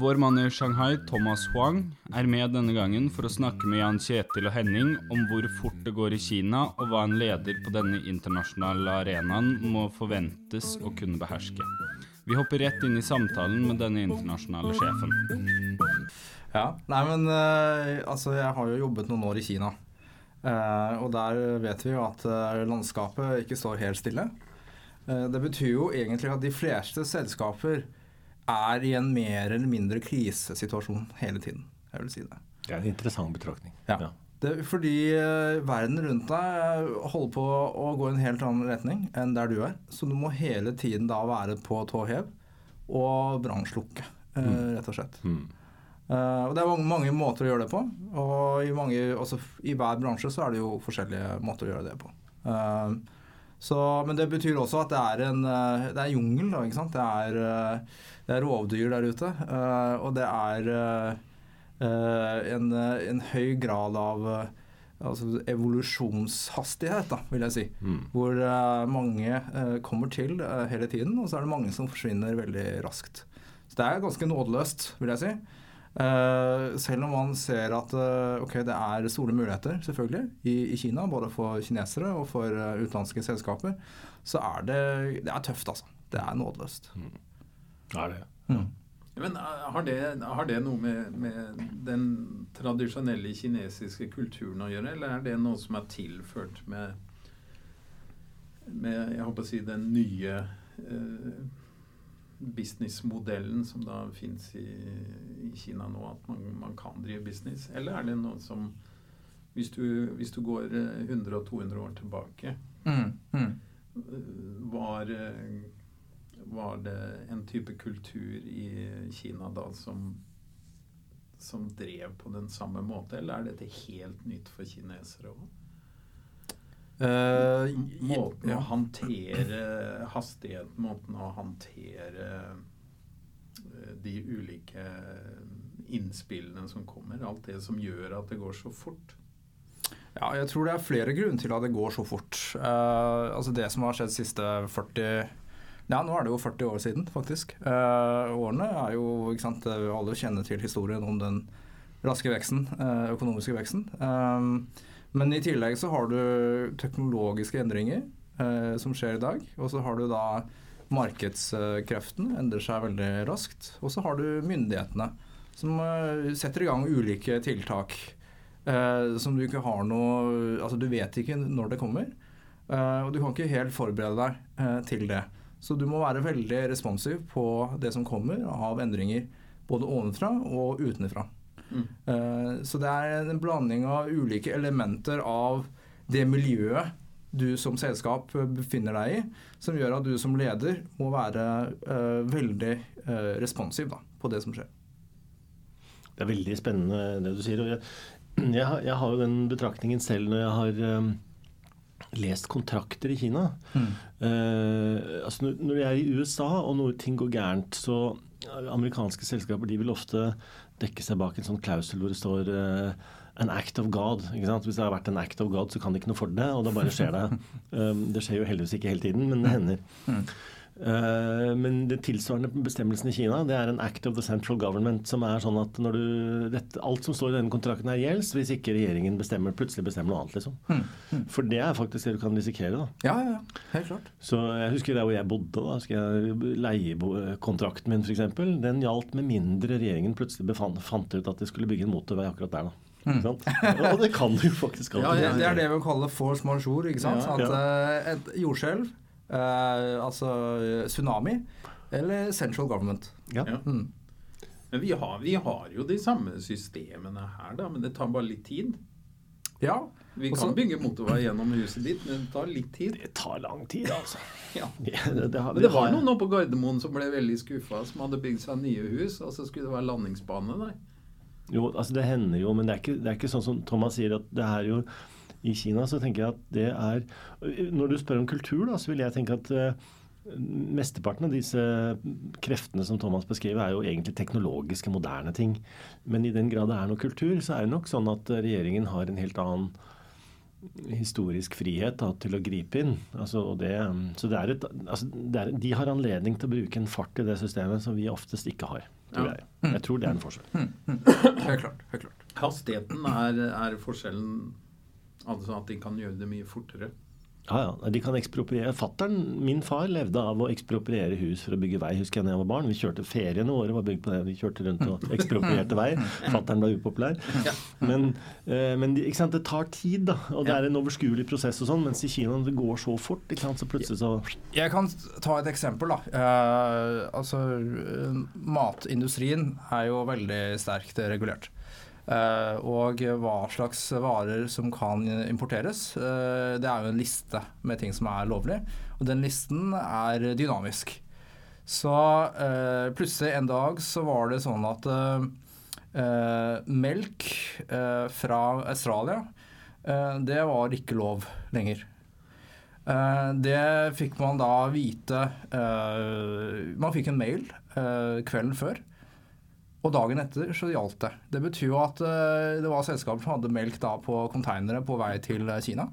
Vår mann i Shanghai, Thomas Huang, er med denne gangen for å snakke med Jan Kjetil og Henning om hvor fort det går i Kina, og hva en leder på denne internasjonale arenaen må forventes å kunne beherske. Vi hopper rett inn i samtalen med denne internasjonale sjefen. Ja, nei men uh, altså jeg har jo jobbet noen år i Kina. Uh, og der vet vi jo at uh, landskapet ikke står helt stille. det betyr jo egentlig at de fleste selskaper er i en mer eller mindre krisesituasjon hele tiden. Jeg vil si det. Det er en interessant betraktning. Ja. ja. Det, fordi uh, verden rundt deg holder på å gå i en helt annen retning enn der du er. Så du må hele tiden da være på tå hev og brannslukke, uh, mm. rett og slett. Mm. Uh, og Det er mange, mange, måter å gjøre det på. Og i, mange, i, hver bransje så er det jo forskjellige måter å gjøre det på. Uh, så, men det betyr også at det er en, det er jungel. Da, ikke sant? Det er, det er rovdyr der ute. Uh, og det er uh, en, en, høy grad av altså evolusjonshastighet, da, vil jeg si. Mm. Hvor uh, mange kommer til hele tiden, og så er det mange som forsvinner veldig raskt. Så det er ganske nådeløst, vil jeg si. selv om man ser at okay, det er store muligheter selvfølgelig i, i, Kina, både for kinesere og for utenlandske selskaper, så er det, det er tøft, altså. Det er nådeløst. Mm. Er det. Mm. Men eh, har det, har det noe med, med, den tradisjonelle kinesiske kulturen å gjøre, eller er det noe som er tilført med, med jeg håper å si, den nye eh, businessmodellen som da fins i, i, Kina nå, at man, man, kan drive business? Eller er det noe som Hvis du, hvis du går 100 og 200 år tilbake, mm. Mm. var var det en type kultur i Kina da som, som drev på den samme måte, eller er dette helt nytt for kinesere òg? Uh, måten ja. å håndtere hastighet, måten å håndtere uh, de ulike innspillene som kommer. Alt det som gjør at det går så fort. Ja, jeg tror det er flere grunner til at det går så fort. Uh, altså Det som har skjedd de siste 40 ja, nå er det jo 40 år siden, faktisk. Uh, årene er jo ikke sant, Alle kjenner til historien om den raske veksten, uh, økonomiske veksten. Um, men i tillegg så har du teknologiske endringer uh, som skjer i dag. Og så har du da markedskreftene endrer seg veldig raskt. Og så har du myndighetene som setter i gang ulike tiltak som du ikke har noe Altså du vet ikke når det kommer. og du kan ikke helt forberede deg til det. Så du må være veldig responsiv på det som kommer av endringer. Både ovenfra og utenfra. Mm. Uh, så det er en blanding av ulike elementer av det miljøet du som selskap befinner deg i, som gjør at du som leder må være uh, veldig uh, responsiv da, på det som skjer. Det er veldig spennende det du sier. og Jeg, jeg, jeg har jo den betraktningen selv når jeg har um lest kontrakter i Kina. Mm. Uh, altså når, vi er i USA og når ting går gærent, så amerikanske selskaper de vil ofte dekke seg bak en sånn klausul hvor det står uh, an act of God. Hvis det har vært en act of God, så kan det ikke noe for det, og da bare skjer det. Um, det skjer jo heldigvis ikke hele tiden, men det hender. Mm. Uh, men det tilsvarende bestemmelsen i Kina det er en act of the central government, som er sånn at når du, dette, alt som står i denne kontrakten er gjelds hvis ikke regjeringen bestemmer, plutselig bestemmer noe annet. liksom. Mm. Mm. For det er faktisk det du kan risikere. da. Ja, ja, ja. Helt klart. Så Jeg husker der hvor jeg bodde. da, husker jeg Leiekontrakten min f.eks. Den gjaldt med mindre regjeringen plutselig befant, fant ut at de skulle bygge en motorvei akkurat der. da. Mm. Og det kan du jo faktisk alltid. Ja, det, er det vi kaller force majeure. ikke sant? Ja, ja. At uh, et jordskjelv altså tsunami eller central government. Ja. ja. Mm. Men vi har, vi har, jo de samme systemene her, da, men det tar bare litt tid. Ja. Vi kan bygge motorvei gjennom huset ditt, men det tar litt tid. Det tar lang tid, altså. ja. det, det, det, men det var noen oppe på Gardermoen som ble veldig skuffa, som hadde bygd seg nye hus, og så skulle det være landingsbane der. Jo, altså det hender jo, men det er ikke, det er ikke sånn som Thomas sier, at det er jo i Kina, så tenker jeg at det er Når du spør om kultur, da, så vil jeg tenke at uh, Mesteparten av disse kreftene som Thomas beskriver, er jo egentlig teknologiske, moderne ting. Men i den grad det er noe kultur, så er det nok sånn at regjeringen har en helt annen historisk frihet da, til å gripe inn. Altså, det, så det er et, altså, det er, de har anledning til å bruke en fart i det systemet som vi oftest ikke har. tror Ja. jeg. Jeg tror det er en forskjell. Helt klart. helt klart. Hastigheten er, er forskjellen Altså at de kan gjøre det mye fortere. Ja, ja. De kan ekspropriere. Fatteren, min far, levde av å ekspropriere hus for å bygge vei. Husker jeg da jeg var barn. Vi kjørte Feriene våre var bygd på det. Vi kjørte rundt og eksproprierte vei. Fatteren var upopulær. Men, eh, men ikke sant? det tar tid, da. Og det er en overskuelig prosess og sånn. Mens i Kina det går så fort. Ikke sant? Så plutselig så Jeg kan ta et eksempel. da. Eh, altså, eh, Matindustrien er jo veldig sterkt regulert. Eh, og hva slags varer som kan importeres. eh, det er jo en liste med ting som er lovlig, og den listen er dynamisk. Så eh, plutselig en dag så var det sånn at melk fra Australia, det var ikke lov lenger. Det fikk man da vite Man fikk en mail kvelden før. Og dagen etter så gjaldt det. Det betyr jo at eh, det var selskaper som hadde melk da på konteinere på vei til eh, Kina.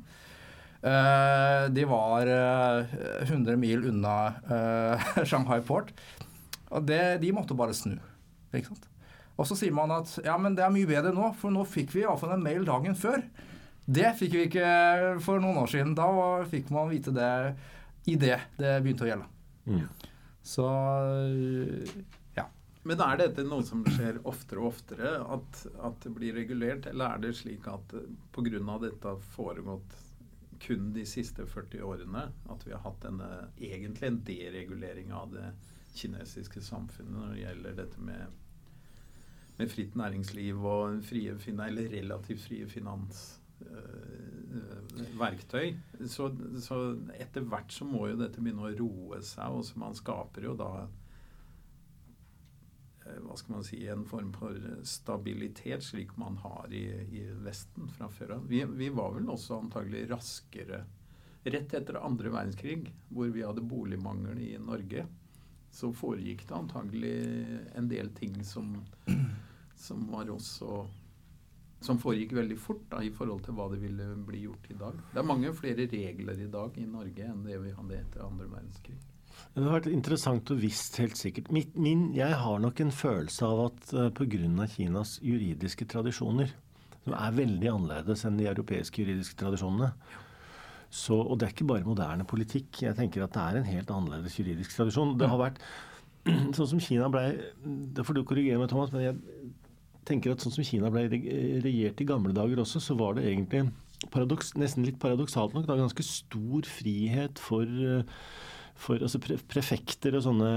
Eh, de var eh, 100 mil unna Shanghai Port. Og det, de måtte bare snu. Ikke sant? Og så sier man at ja, men det er mye bedre nå, for nå fikk vi iallfall en mail dagen før. Det fikk vi ikke for noen år siden. Da fikk man vite det i det det begynte å gjelde. mm. Så. Men er dette noe som skjer oftere og oftere, at, at det blir regulert? Eller er det slik at pga. dette har foregått kun de siste 40 årene, at vi har hatt denne, egentlig en deregulering av det kinesiske samfunnet når det gjelder dette med, med fritt næringsliv og frie, eller relativt frie finans eh, verktøy. Så, så etter hvert så må jo dette begynne å roe seg, og så man skaper jo da eh, hva skal man si, en form for stabilitet, slik man har i, i Vesten fra før av. Vi, vi var vel også antagelig raskere Rett etter andre verdenskrig, hvor vi hadde boligmangel i Norge, så foregikk det antagelig en del ting som, som var også som foregikk veldig fort da, i forhold til hva det ville bli gjort i dag. Det er mange flere regler i dag i Norge enn det vi hadde etter andre verdenskrig. Det har vært interessant og visst, helt sikkert. Min, min, jeg har nok en følelse av at uh, pga. Kinas juridiske tradisjoner, som er veldig annerledes enn de europeiske juridiske tradisjonene så, Og det er ikke bare moderne politikk. Jeg tenker at det er en helt annerledes juridisk tradisjon. Det har vært sånn som Kina blei Det får du korrigere meg, Thomas, men jeg tenker at sånn som Kina ble regjert i gamle dager også, så var det egentlig paradoks, nesten litt paradoksalt nok da, ganske stor frihet for, for altså pre prefekter og sånne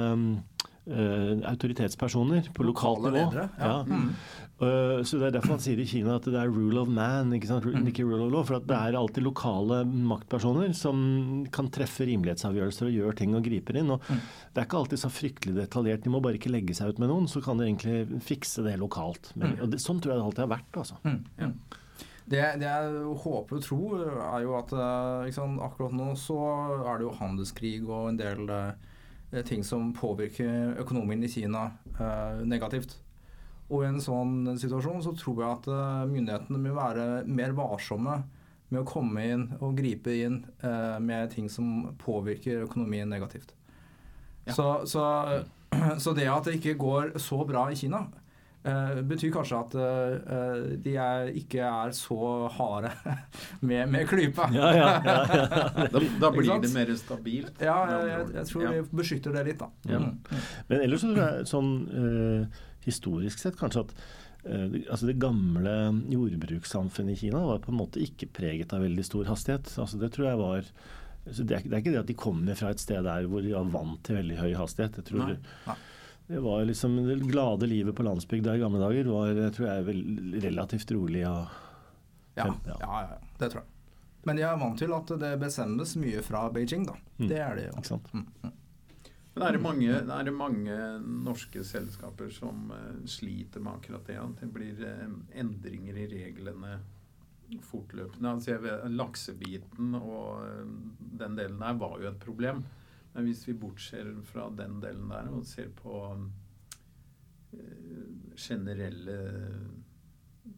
uh, autoritetspersoner på lokalt nivå. ledere, ja. Ja. Mm. Uh, så Det er derfor man sier i Kina at det er rule of man, ikke, sant? ikke rule of law. For det er alltid lokale maktpersoner som kan treffe rimelighetsavgjørelser og gjør ting og griper inn. og Det er ikke alltid så fryktelig detaljert. De må bare ikke legge seg ut med noen, så kan de egentlig fikse det lokalt. Men, og det, sånn tror jeg det alltid har vært. altså. Mm, mm. Det, det jeg håper og tror, er jo at eh, sant, akkurat nå så er det jo handelskrig og en del eh, ting som påvirker økonomien i Kina eh, negativt. Og i en sånn situasjon så tror jeg at eh, myndighetene vil være mer varsomme med å komme inn og gripe inn eh, med ting som påvirker økonomien negativt. Ja. Så, så, så det at det ikke går så bra i Kina, eh, betyr kanskje at uh, de er, ikke er så harde med, med klypa. Ja, ja, ja, ja. Da, da blir det mer stabilt. Ja, jeg, jeg, jeg tror Ja. vi beskytter det litt, da. Ja. Mm. Men ellers så tror jeg sånn uh, historisk sett kanskje at det- altså det gamle jordbrukssamfunnet i Kina var på en måte ikke preget av veldig stor hastighet. Altså det tror jeg var så det, er, det er ikke det at de kommer fra et sted der hvor de var vant til veldig høy hastighet. Jeg tror Nei. Nei. Det var liksom Det glade livet på landsbygda i gamle dager var jeg tror jeg vel, relativt rolig. og Ja, Ja. ja, det tror jeg. Men jeg er vant til at det bestemmes mye fra Beijing, da. Mm. Det er det jo. Ikke sant? Mm, mm. Men er det, mange, er det mange norske selskaper som eh, sliter med akkurat det? At det blir eh, endringer i reglene fortløpende? Altså, jeg vet, laksebiten og eh, den delen der var jo et problem. Men hvis vi bortser fra den delen der og ser på eh, generelle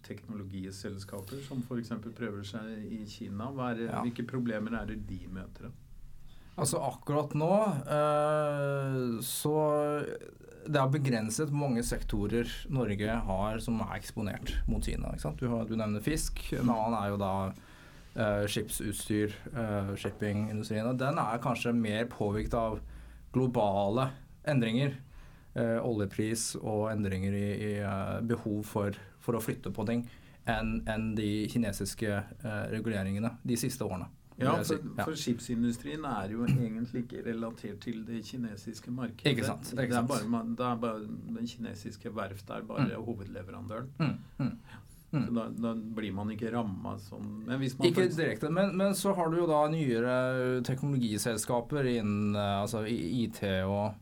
teknologiselskaper som f.eks. prøver seg i Kina, hva er, Ja. hvilke problemer er det de møter? Altså akkurat nå eh, så det er begrenset hvor mange sektorer Norge har som er eksponert mot Kina. Ikke sant? Du, har, du nevner fisk. En annen er jo da uh, skipsutstyr, uh, shippingindustrien. Og den er kanskje mer påvirket av globale endringer. Uh, oljepris og endringer i, i behov for, for, å flytte på ting enn en de kinesiske reguleringene de siste årene. Ja, for, for, skipsindustrien er jo egentlig ikke relatert til det kinesiske markedet. Ikke sant, ikke sant. Det, er bare, det er bare Den kinesiske verft er bare mm. hovedleverandøren. Mm, mm. Mm. Da, da, blir man ikke ramma sånn Ikke direkte, men, men, så har du jo da nyere teknologiselskaper innen uh, altså IT og,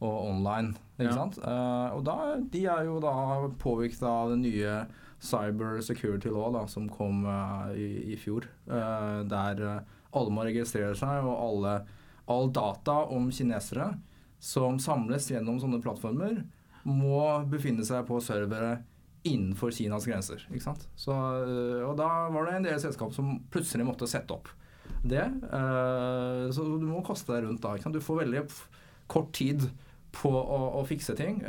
og online. Ikke ja. sant? Uh, og da, de er jo da påvirket av det nye Cyber Security Law da, som kom uh, i, i, fjor. Uh, der alle må registrere seg, og alle, all data om kinesere som samles gjennom sånne plattformer, må befinne seg på servere innenfor Kinas grenser. Ikke sant? Så, og da var det en del selskap som plutselig måtte sette opp det. så du må koste deg rundt da. Ikke sant? Du får veldig kort tid på å, å fikse ting,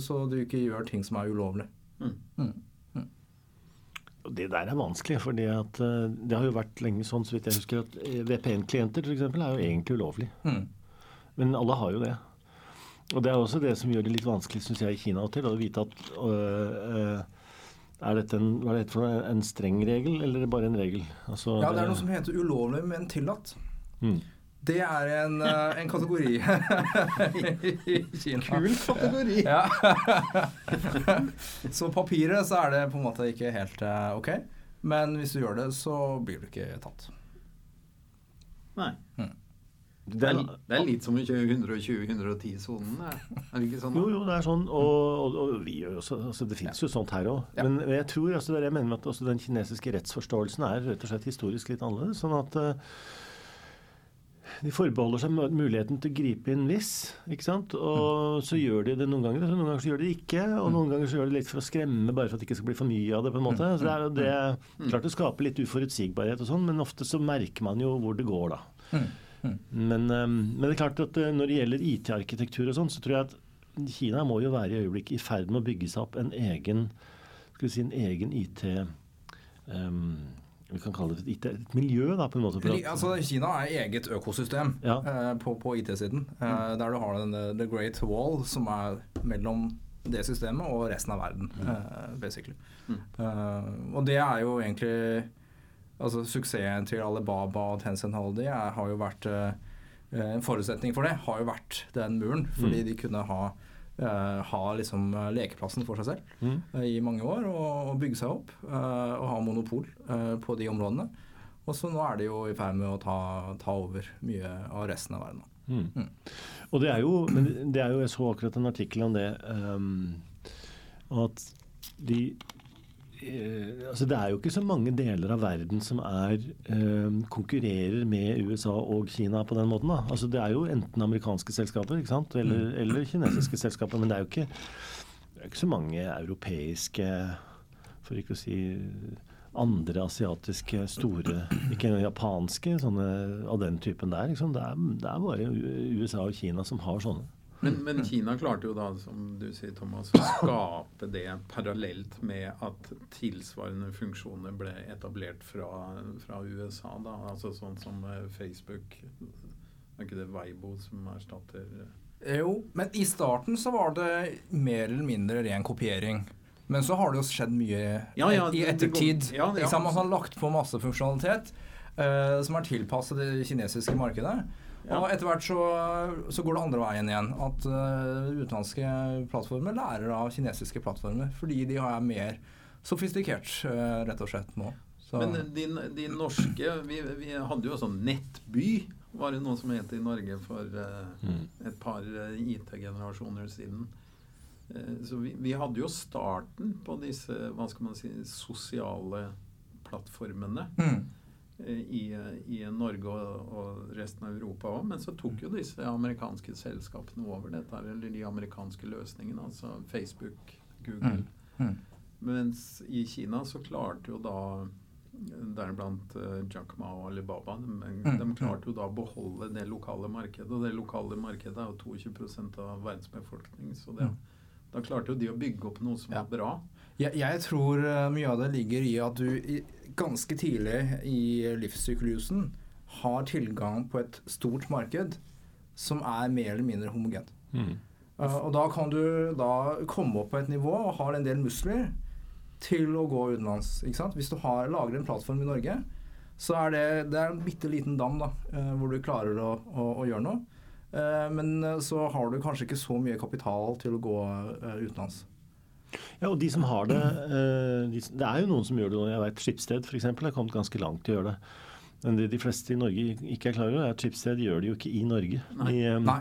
så du ikke gjør ting som er ulovlig. Mm. Mm. Det der er vanskelig, for eh, det har jo vært lenge sånn, så vidt jeg husker, at eh, VPN-klienter f.eks. er jo egentlig ulovlig. Mm. Men alle har jo det. Og det er også det som gjør det litt vanskelig, synes jeg, i Kina til, å vite at øh, er dette en, hva er det for en streng regel, eller er bare en regel? Altså, ja, det er noe som heter ulovlig, men tillatt. Mm. Det er en, uh, en kategori i Kina. Kul kategori! Ja. så papiret så er det på en måte ikke helt uh, ok. Men hvis du gjør det, så blir du ikke tatt. Nei. Mm. Det er, det er, litt som å kjøre 120-110-sonen, er det ikke sånn? Jo, jo, det er sånn. Og, og, og vi gjør jo også, altså Det fins ja. jo sånt her òg. Ja. Men jeg tror altså, det jeg mener med at den kinesiske rettsforståelsen er rett og slett historisk litt annerledes. sånn at uh, de forbeholder seg muligheten til å gripe inn hvis. ikke sant? Og mm. så gjør de det noen ganger, og noen ganger så gjør de det ikke. Og mm. noen ganger så gjør de det litt for å skremme, bare for at det ikke skal bli for mye av det. på en måte. Mm. Så det er jo det, klart det skaper litt uforutsigbarhet og sånn, men ofte så merker man jo hvor det går, da. Men, um, men det er klart at uh, når det gjelder IT-arkitektur og sånn, så tror jeg at Kina må jo være i øyeblikket i ferd med å bygge seg opp en egen skal vi si, en egen IT um, vi kan kalle det et, et miljø, da, på en måte. Altså, Kina er eget økosystem ja. eh, på, på IT-siden. Eh, mm. Der du har den eh, The Great Wall, som er mellom det systemet og resten av verden, mm. eh, basically. Mm. Eh, og det er jo egentlig Altså suksessen til Alibaba og Tencent Holiday har jo vært eh, En forutsetning for det har jo vært den muren, fordi mm. de kunne ha Uh, ha liksom lekeplassen for seg selv mm. i mange år og, og, bygge seg opp og ha monopol på de områdene. Og så nå er de jo i ferd med å ta, ta, over mye av resten av verden. Mm. Mm. Og det er jo, det er jo, Jeg så akkurat en artikkel om det. Um, at de eh, altså Det er jo ikke så mange deler av verden som er, eh, konkurrerer med USA og Kina på den måten. da. Altså Det er jo enten amerikanske selskaper ikke sant? Eller, mm. eller kinesiske selskaper. Men det er jo ikke, det er ikke så mange europeiske, for ikke å si andre asiatiske store, ikke japanske, sånne av den typen der. Liksom. Det, er, det er bare USA og Kina som har sånne. Men, men, Kina klarte jo da, som du sier, Thomas, å skape det parallelt med at tilsvarende funksjoner ble etablert fra, fra USA. da, altså Sånn som eh, Facebook. Er ikke det Weibo som erstatter eh? Jo, men i starten så var det mer eller mindre ren kopiering. Men så har det jo skjedd mye ja, ja, i ettertid. Ja, ja, Man har lagt på masse funksjonalitet uh, som er tilpasset det kinesiske markedet. Ja. Og etter hvert så, så, går det andre veien igjen. At uh, utenlandske plattformer lærer av kinesiske plattformer. Fordi de er mer sofistikert, uh, rett og slett, nå. Så. Men de, de norske vi, vi, hadde jo sånn Nettby, var det noe som het i Norge for uh, mm. et par IT-generasjoner siden. så vi, vi, hadde jo starten på disse hva skal man si, sosiale plattformene. Mm i, i Norge og, og, resten av Europa òg. Men så tok jo disse amerikanske selskapene over dette, eller de amerikanske løsningene. Altså Facebook, Google. Mm. Mm. Mens i Kina så klarte jo da deriblant uh, Jack Ma og Alibaba, de, Mm, de klarte jo da å beholde det lokale markedet. Og det lokale markedet er jo 22 av verdens befolkning. Så det, da klarte jo de å bygge opp noe som Mm. Ja. var bra. Jeg, jeg tror eh, mye av det ligger i at du ganske tidlig i livssyklusen har tilgang på et stort marked som er mer eller mindre homogent. Mm. Eh, og da kan du da komme opp på et nivå og har en del muskler til å gå utenlands. Hvis du har, lager en plattform i Norge, så er det, det er en bitte liten dam da, eh, hvor du klarer å, å, å gjøre noe. Eh, men så har du kanskje ikke så mye kapital til å gå utenlands. Ja, og de som har det eh, Det er jo noen som gjør det. Jeg vet Skipsted f.eks. har kommet ganske langt til å gjøre det. Men det de fleste i Norge ikke er klar over, er at Skipsted gjør det jo ikke i Norge. Nei. De, eh, Nei?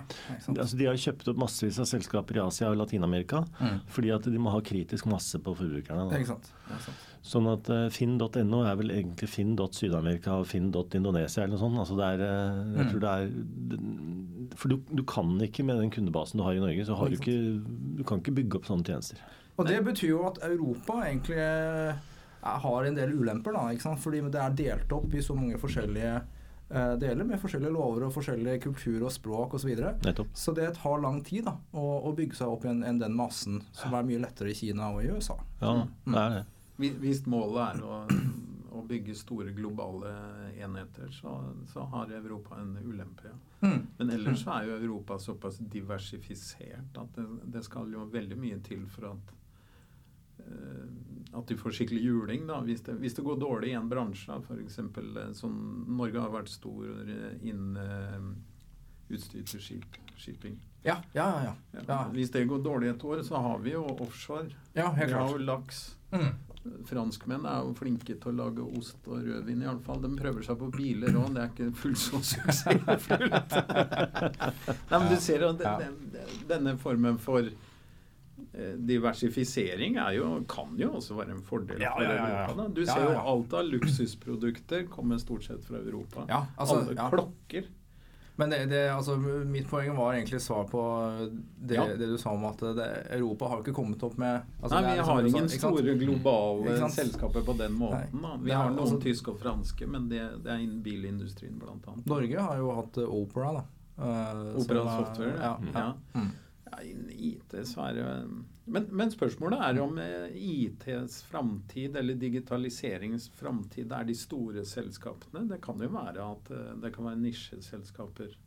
Altså, de har kjøpt opp massevis av selskaper i Asia og Latin-Amerika Mm. fordi at de må ha kritisk masse på forbrukerne. Ikke sant? Sant? Sånn at uh, finn.no er vel egentlig finn.sydamerika og finn.indonesia eller noe sånt. Altså det er, eh, jeg Mm. tror det er For du, du kan ikke med den kundebasen du har i Norge, så har du ikke Du kan ikke bygge opp sånne tjenester. Og det betyr jo at Europa egentlig eh, har en del ulemper, da. Ikke sant? Fordi det er delt opp i så mange forskjellige eh, deler, med forskjellige lover og forskjellige kultur og språk osv. Så, videre. Så det tar lang tid da, å, å bygge seg opp igjen enn den massen som er mye lettere i Kina og i USA. Ja, det er det. Hvis- målet er å, å bygge store globale enheter, så, så har Europa en ulempe. Ja. Mm. Men ellers så er jo Europa såpass diversifisert at det, det skal jo veldig mye til for at at du får skikkelig juling. da, Hvis det, hvis det går dårlig i en bransje, f.eks. sånn Norge har vært stor eh, innen eh, utstyr til skip, shipping. Ja, ja, ja. ja. Hvis det går dårlig et år, så har vi jo offshore. ja helt vi har klart. jo laks. Mm. Franskmenn er jo flinke til å lage ost og rødvin, iallfall. De prøver seg på biler òg, det er ikke fullt så suksessfullt. Nei, men du ser jo denne formen for eh, diversifisering er jo, kan jo også være en fordel Ja, for ja, ja, ja. Europa. Da. Du ser jo alt av luksusprodukter kommer stort sett fra Europa. Ja, altså, Alle ja. klokker. Men det, det, altså, mitt poeng var egentlig svar på det, Ja. det du sa om at Europa har ikke kommet opp med altså, Nei, vi liksom har ingen sånn, store globale selskaper på den måten. Vi er har noen altså- tyske og franske, men det, er innen bilindustrien annet. Norge har jo hatt eh, Opera, da. Uh, Opera er- Software, Ja, Mm. ja. Mm. Ja, IT så men, men spørsmålet er om eh, ITs framtid, eller digitaliseringens framtid, er de store selskapene. Det kan jo være at eh, det kan være nisjeselskaper.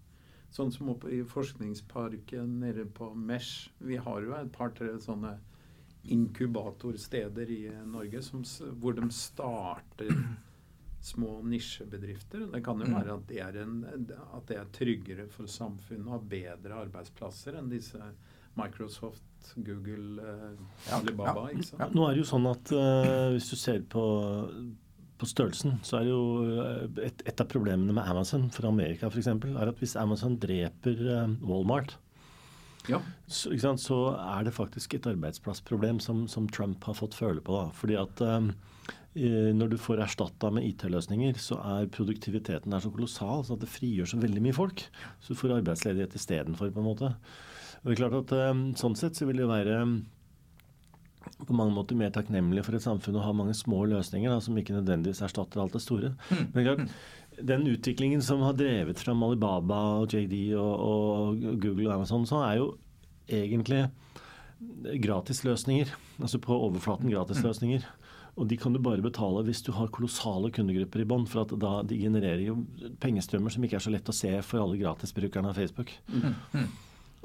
Sånn som oppe i forskningsparken nede på Mesh. Vi har jo et par-tre sånne inkubatorsteder i Norge som, hvor de starter små nisjebedrifter. Det kan jo Mm. være at det, er en, at det er tryggere for samfunnet og ha bedre arbeidsplasser enn disse Microsoft, Google, eh, Alibaba. ja, ikke sant? Ja, nå er det jo sånn at eh, hvis du ser på, på størrelsen, så er det jo eh, et, et av problemene med Amazon for Amerika f.eks. er at hvis Amazon dreper Walmart, Ja. så, ikke sant, så er det faktisk et arbeidsplassproblem som, som Trump har fått føle på. Da. Fordi at eh, når du får erstatta med IT-løsninger, så er produktiviteten der så kolossal så at det frigjør så veldig mye folk. Så du får arbeidsledighet istedenfor, på en måte. Og det er klart at eh, Sånn sett så vil det jo være på mange måter mer takknemlig for et samfunn å ha mange små løsninger da, som ikke nødvendigvis erstatter alt det store. Men er klart, den utviklingen som har drevet fram Alibaba og JD og, og Google og Amazon, så er jo egentlig gratisløsninger. Altså på overflaten gratisløsninger. Og de kan du bare betale hvis du har kolossale kundegrupper i bånn. For at da de genererer jo pengestrømmer som ikke er så lett å se for alle gratisbrukerne av Facebook.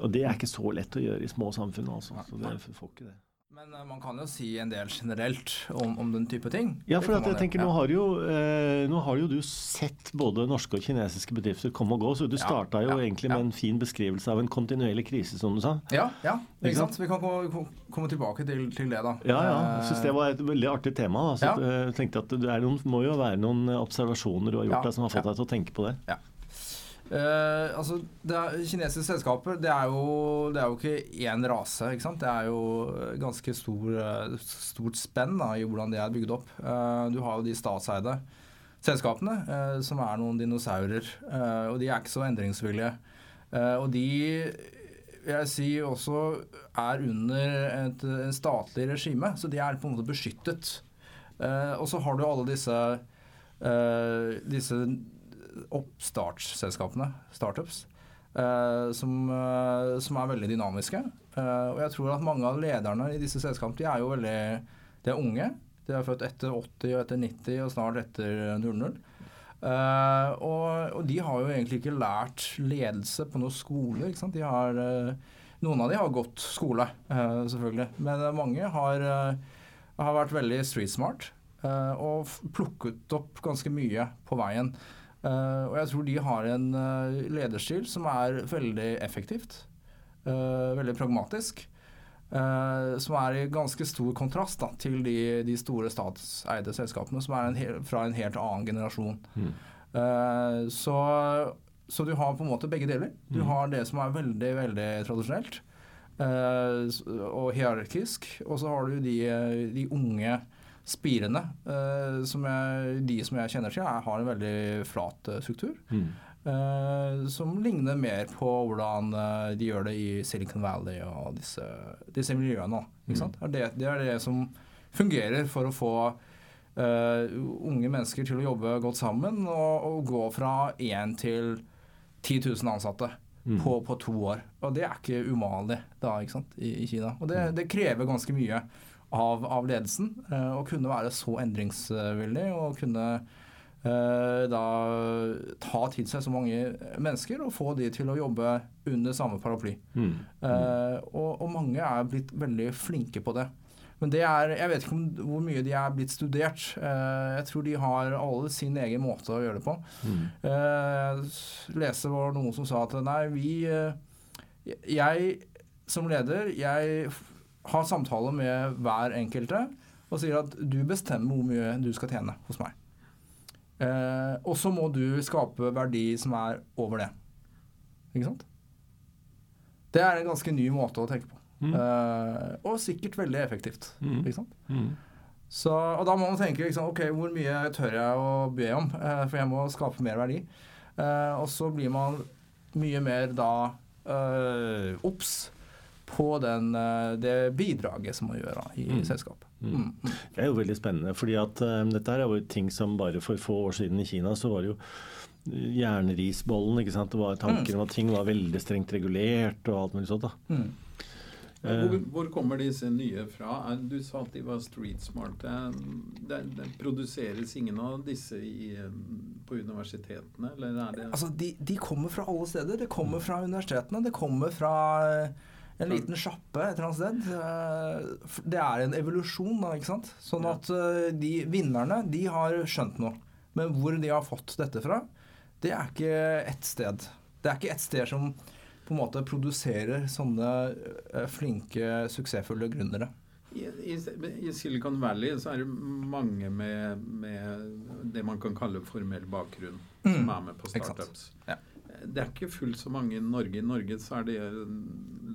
Og det er ikke så lett å gjøre i små samfunn, altså. Så det får ikke det. Men eh, man kan jo si en del generelt om, om den type ting. Ja, for at jeg tenker, nå har, jo, eh, nå har jo du sett både norske og kinesiske bedrifter komme og gå. Så du Ja, starta jo ja, egentlig ja. med en fin beskrivelse av en kontinuerlig krise, som du sa. Ja, ja Ikke sant? sant? Vi kan komme, komme tilbake til, til det, da. Ja, ja. Jeg syns det var et veldig artig tema. Da. Så Ja. jeg tenkte at det er noen, må jo være noen observasjoner du har gjort Ja, deg som har fått ja. deg til å tenke på det. Eh, altså, er, Kinesiske selskaper det er, jo, det er jo ikke én rase. ikke sant? Det er jo eh, ganske stor, eh, stort spenn da, i hvordan det er bygd opp. Uh, du har jo de statseide selskapene, uh, som er noen dinosaurer. og de er ikke så endringsvillige. Og de vil jeg si også er under et, et statlig regime, så de er på en måte beskyttet. Og så har du alle disse uh, disse oppstartsselskapene, startups, uh, som, uh, som, er veldig dynamiske. og jeg tror at mange av lederne i disse selskapene de er jo veldig de er unge. De er født etter 80 og etter 90 og snart etter 00. Og, og, de har jo egentlig ikke lært ledelse på noen skole. Har, noen av de har gått skole, selvfølgelig. Men mange har, har vært veldig street smart. Uh, og plukket opp ganske mye på veien. Uh, og jeg tror de har en uh, lederstil som er veldig effektivt. veldig pragmatisk. som er i ganske stor kontrast da, til de, de, store statseide selskapene, som er en hel, fra en helt annen generasjon. Mm. så, så du har på en måte begge deler. Du mm. har det som er veldig, veldig tradisjonelt og hierarkisk, og så har du de, de unge spirene. Uh, som jeg, de som jeg kjenner til, har en veldig flat uh, struktur. Mm. Uh, som ligner mer på hvordan de gjør det i Silicon Valley og disse, disse miljøene. Mm. Det, det, er det som fungerer for å få unge mennesker til å jobbe godt sammen og, og gå fra én til 10 000 ansatte. Mm. På, på, to år. Og det er ikke uvanlig da, ikke sant, i, i Kina. Og det, mm. det krever ganske mye av, av ledelsen. Eh, å kunne være så endringsvillig og kunne eh, da ta til seg så mange mennesker og få de til å jobbe under samme paraply. Mm. Uh, og, og, mange er blitt veldig flinke på det. Men det er, jeg vet ikke om, hvor mye de er blitt studert. Uh, jeg tror de har alle sin egen måte å gjøre det på. Mm. Uh, lese var noen som sa at nei, vi Jeg som leder, jeg har samtale med hver enkelte og sier at du bestemmer hvor mye du skal tjene hos meg. Eh, og så må du skape verdi som er over det. Ikke sant? Det er en ganske ny måte å tenke på. Mm. Eh, og sikkert veldig effektivt. Mm. Ikke sant? Mm. Så, og da må man tenke liksom, ok, hvor mye tør jeg å be om, eh, for jeg må skape mer verdi. Eh, og så blir man mye mer da eh, obs på den, eh, det bidraget som man gjør i mm. selskapet. Mm. Mm. mm. Det er jo veldig spennende. fordi at um, dette er jo ting som bare for få år siden i Kina så var det jo jernrisbollen. ikke sant? Det var tanken om at ting var veldig strengt regulert og alt mulig sånt. da. Mm. Hvor, hvor, kommer disse nye fra? Du sa at de var street smart. Det, det produseres ingen av disse i, på universitetene, eller er det Altså, de, de, kommer fra alle steder. Det kommer fra universitetene. Det kommer fra en liten sjappe et eller annet sted. Eh, det er en evolusjon, da, ikke sant. Sånn at eh, de vinnerne, de har skjønt noe. Men hvor de har fått dette fra, det er ikke ett sted. Det er ikke ett sted som på en måte produserer sånne eh, flinke, suksessfulle gründere. I, i, I, Silicon Valley så er det mange med, med det man kan kalle formell bakgrunn, mm. som er med på startups. Ja det er ikke fullt så mange i Norge. I Norge så er det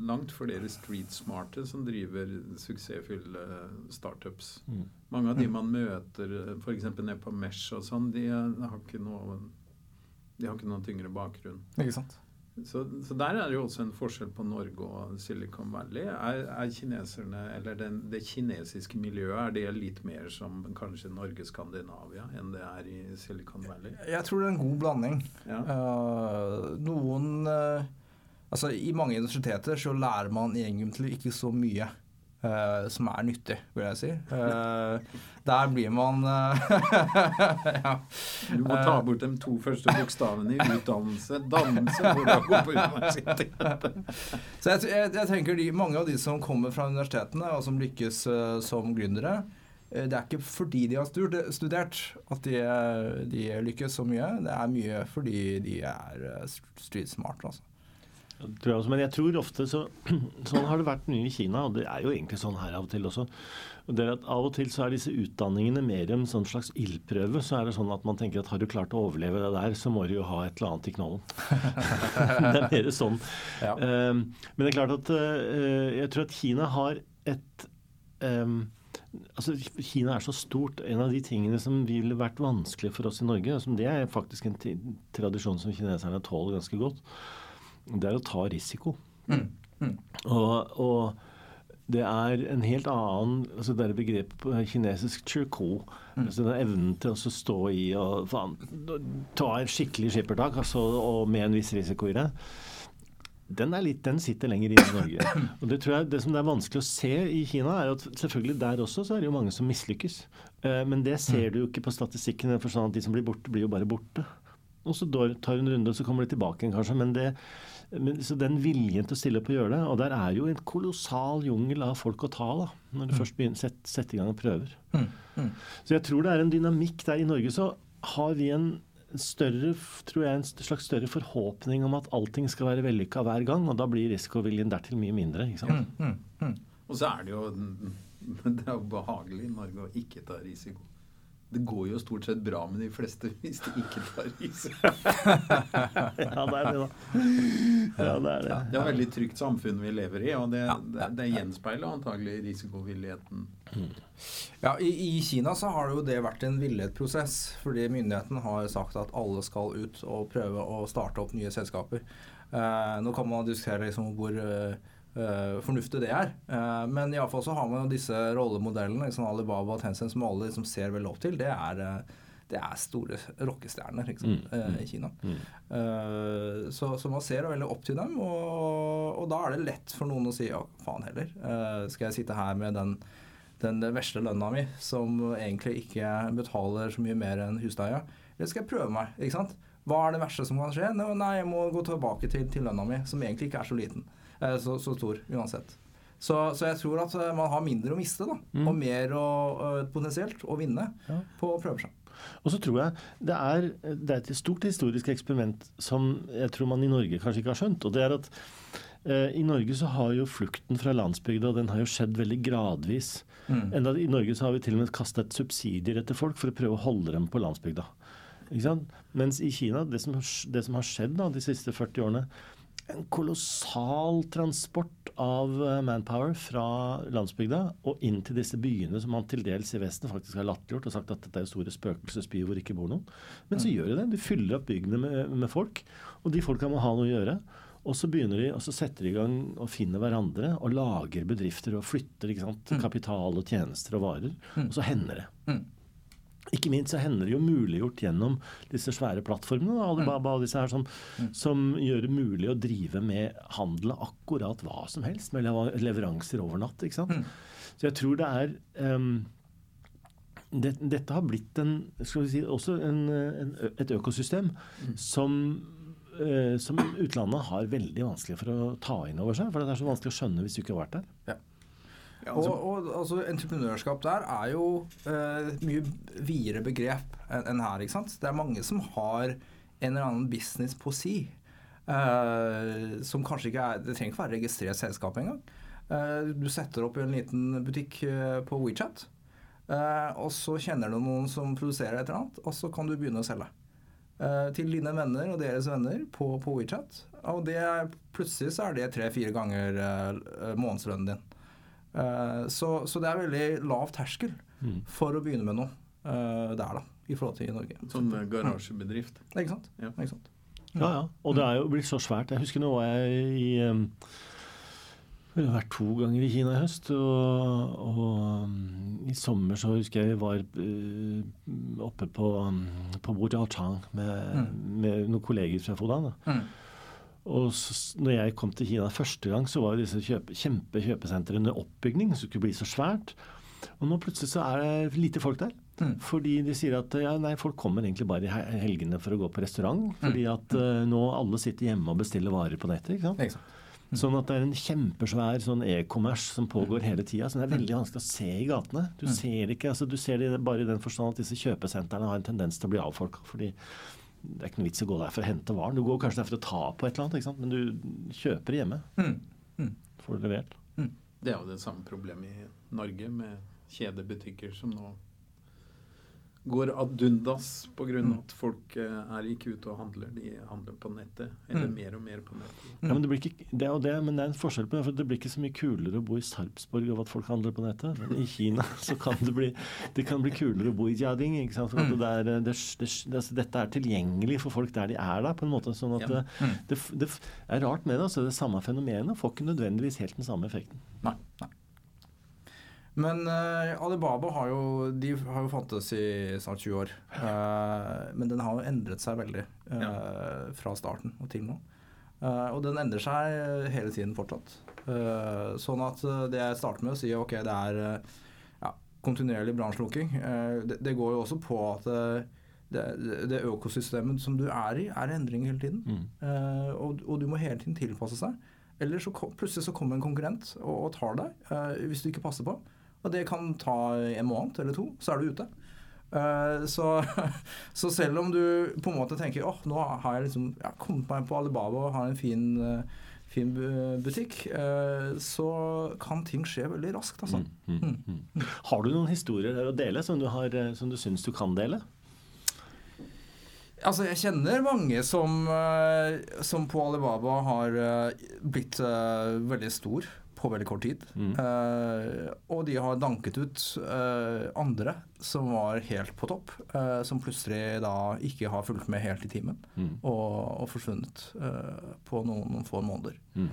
langt flere street-smarte som driver suksessfulle startups. Mm. Mange av de man møter f.eks. nede på Mesh og sånn, de, de, har ikke noe de har ikke noen tyngre bakgrunn. Ikke sant? Så, så, der er det jo også en forskjell på Norge og Silicon Valley. Er, er kineserne, eller den, det kinesiske miljøet, er det litt mer som kanskje Norge-Skandinavia enn det er i Silicon Valley? Jeg tror det er en god blanding. Ja. Uh, noen uh, Altså, i mange universiteter så lærer man egentlig ikke så mye. Uh, som er nyttig, vil jeg si. Uh, der blir man uh, ja. Du må ta bort de to første bokstavene i utdannelse, dannelse, hvor du går på universitetet. Så jeg, jeg, jeg, tenker de, mange av de som kommer fra universitetene, og som lykkes som gründere, det er ikke fordi de har studert at de, de, lykkes så mye. Det er mye fordi de er street smart. Altså. Men jeg tror ofte så, Sånn har det vært mye i Kina, og det er jo egentlig sånn her av og til også. Og det at Av og til så er disse utdanningene mer en sånn slags ildprøve. Så er det sånn at man tenker at har du klart å overleve det der, så må du jo ha et eller annet i knollen. det er mer sånn. Ja. Um, men det er klart at uh, jeg tror at Kina har et um, Altså, Kina er så stort. En av de tingene som ville vært vanskelig for oss i Norge, som det er faktisk en tradisjon som kineserne tåler ganske godt, det er å ta risiko. Mm. Mm. Og, og, det er en helt annen altså Det er begrepet på kinesisk 'chirko'. Mm. Altså den evnen til å stå i og faen, ta et skikkelig skippertak altså, og med en viss risiko i det. Den, litt, den, sitter lenger inne i Norge. Og Det tror jeg, det som det er vanskelig å se i Kina, er at selvfølgelig der også så er det jo mange som mislykkes. Eh, men det ser du jo ikke på statistikken. for sånn at De som blir borte, blir jo bare borte. Og så tar en runde, og så kommer de tilbake igjen, kanskje. Men, det, men så den viljen til å stille opp og gjøre det Og der er jo en kolossal jungel av folk å ta da, når du mm. først begynner sette setter i gang og prøver. Mm. Mm. Så jeg tror det er en dynamikk der. I Norge så har vi en større, tror jeg, en slags større forhåpning om at allting skal være vellykka hver gang. Og da blir risikoviljen dertil mye mindre. ikke sant? Mm, mm, mm. Og så er det jo det er jo behagelig i Norge å ikke ta risiko. Det går jo stort sett bra med de fleste hvis de ikke tar risiko. ja, det er det, da. Ja, det er det. Ja, det er et veldig trygt samfunn vi lever i, og det, det, det gjenspeiler antagelig risikovilligheten. Ja, i, i, Kina så har det jo det vært en villet prosess, fordi myndighetene har sagt at alle skal ut og prøve å starte opp nye selskaper. Eh, nå kan man diskutere liksom hvor uh, uh, fornuftig det er. Uh, men iallfall så har man jo disse rollemodellene, liksom Alibaba og Tencent, som alle liksom ser veldig opp til. Det er, uh, det er store rockestjerner liksom, mm, i Kina. Mm. Så, så, man ser veldig opp til dem, og, og, da er det lett for noen å si ja, faen heller. skal jeg sitte her med den den verste lønna mi, som egentlig ikke betaler så mye mer enn husleia. Eller skal jeg prøve meg? ikke sant? Hva er det verste som kan skje? Nei, jeg må gå tilbake til, til lønna mi, som egentlig ikke er så liten. Eh, så, så stor uansett. Så, så, jeg tror at eh, man har mindre å miste, da, mm. og mer å, uh, potensielt å vinne ja. på seg. Og så tror jeg det er, det er, et stort historisk eksperiment som jeg tror man i Norge kanskje ikke har skjønt. og det er at I Norge så har jo flukten fra landsbygda den har jo skjedd veldig gradvis. Mm. Enda I Norge så har vi til og med kastet subsidier etter folk for å prøve å holde dem på landsbygda. Mens i Kina, det som, det som har skjedd da, de siste 40 årene, en kolossal transport av eh, manpower fra landsbygda og inn til disse byene som man til dels i Vesten faktisk har latterliggjort og sagt at dette er store spøkelsesbyer hvor det ikke bor noen. Men så gjør de det. De fyller opp bygdene med, med, folk, og de folka må ha noe å gjøre. Og så begynner de, og så setter de i gang og finner hverandre og lager bedrifter og flytter mm. kapital og tjenester og varer. Mm. Og så hender det. Mm. Ikke minst så hender det jo muliggjort gjennom disse svære plattformene Alibaba og disse her som, mm. som, gjør det mulig å drive med handel av akkurat hva som helst, med leveranser over natt. ikke sant? Mm. Så jeg tror det er um, det, Dette har blitt en, skal vi si, også en, en, et økosystem mm. som, uh, som utlandet har veldig vanskelig for å ta inn over seg. For det er så vanskelig å skjønne hvis du ikke har vært der. Ja. Ja, altså. Og, og altså, entreprenørskap der er jo eh, mye videre begrep enn en her. ikke sant? Det er mange som har en eller annen business på si. Eh, som kanskje ikke er Det trenger ikke være registrert selskap engang. Eh, du setter opp i en liten butikk eh, på WeChat, eh, og så kjenner du noen som produserer et eller annet, og så kan du begynne å selge. Eh, til dine venner og deres venner på, på WeChat. Og det, plutselig så er det tre-fire ganger månedslønnen din. Eh, så, så, det er veldig lav terskel mm. for å begynne med noe uh, der, da, i forhold til i Norge. Sånn garasjebedrift. Ja. Ikke sant. Ja. Ikke sant? Ja, ja. Og det er jo blitt så svært. Jeg husker nå var jeg i jeg har vært to ganger i Kina i høst. Og, og i sommer så husker jeg vi var oppe på, på Wujiaochang med, mm. med noen kolleger fra Fodan. Da. Mm. Og så, når jeg kom til Kina første gang, så var jo disse kjøpe, kjempe kjøpesentrene under oppbygging. Så det skulle bli så svært. Og nå plutselig så er det lite folk der. Mm. Fordi de sier at ja, nei, folk kommer egentlig bare i helgene for å gå på restaurant. Mm. Fordi at uh, nå alle sitter hjemme og bestiller varer på nettet. ikke sant? Ikke Mm. Sånn at det er en kjempesvær sånn e-commerce som pågår hele tida. Så det er veldig vanskelig å se i gatene. Du mm. ser ikke, altså du ser det bare i den forstand at disse kjøpesentrene har en tendens til å bli avfolka. Fordi det er ikke noe vits å gå der for å hente varen. Du går kanskje der for å ta på et eller annet, men du kjøper hjemme. Mm. Mm. Får det levert. Mm. Det er jo det samme problemet i Norge med kjedebutikker som nå går ad undas pga. Mm. at folk eh, er ikke ute og handler. De handler på nettet. Eller mm. mer og mer på nettet. Ja, men det, blir ikke, det, det, men det er en forskjell på det. for Det blir ikke så mye kulere å bo i Sarpsborg av at folk handler på nettet. Men i Kina så kan det bli, det kan bli kulere å bo i Jiading. ikke sant? For mm. det er, det, altså, dette er tilgjengelig for folk der de er da, på en måte. sånn at det, er rart med det. altså Det samme fenomenet får ikke nødvendigvis helt den samme effekten. Nei, nei. Men uh, Alibaba har jo, de har jo fantes i snart 20 år. Uh, men den har jo endret seg veldig uh, ja. fra starten og til nå. og den endrer seg hele tiden fortsatt. sånn at det jeg starter med å si ok, det er ja, kontinuerlig bransjelukking. Det, det, går jo også på at det, det, økosystemet som du er i, er endring hele tiden. Mm. Og, og, du må hele tiden tilpasse seg. Eller så plutselig så kommer en konkurrent og, og tar deg hvis du ikke passer på. Og det kan ta en måned eller to, så er du ute. Uh, så, så, selv om du på en måte tenker åh, oh, nå har jeg liksom jeg har kommet meg på Alibaba og har en fin, uh, fin butikk, uh, så kan ting skje veldig raskt, altså. Mm, mm, mm. mm. Har du noen historier der å dele som du, har, som du syns du kan dele? Altså, jeg kjenner mange som, som på Alibaba har blitt veldig stor på veldig kort tid. Mm. Uh, og de har danket ut uh, andre som var helt på topp, uh, som plutselig da ikke har fulgt med helt i timen, mm. og, og, forsvunnet på noen, noen, få måneder. Mm.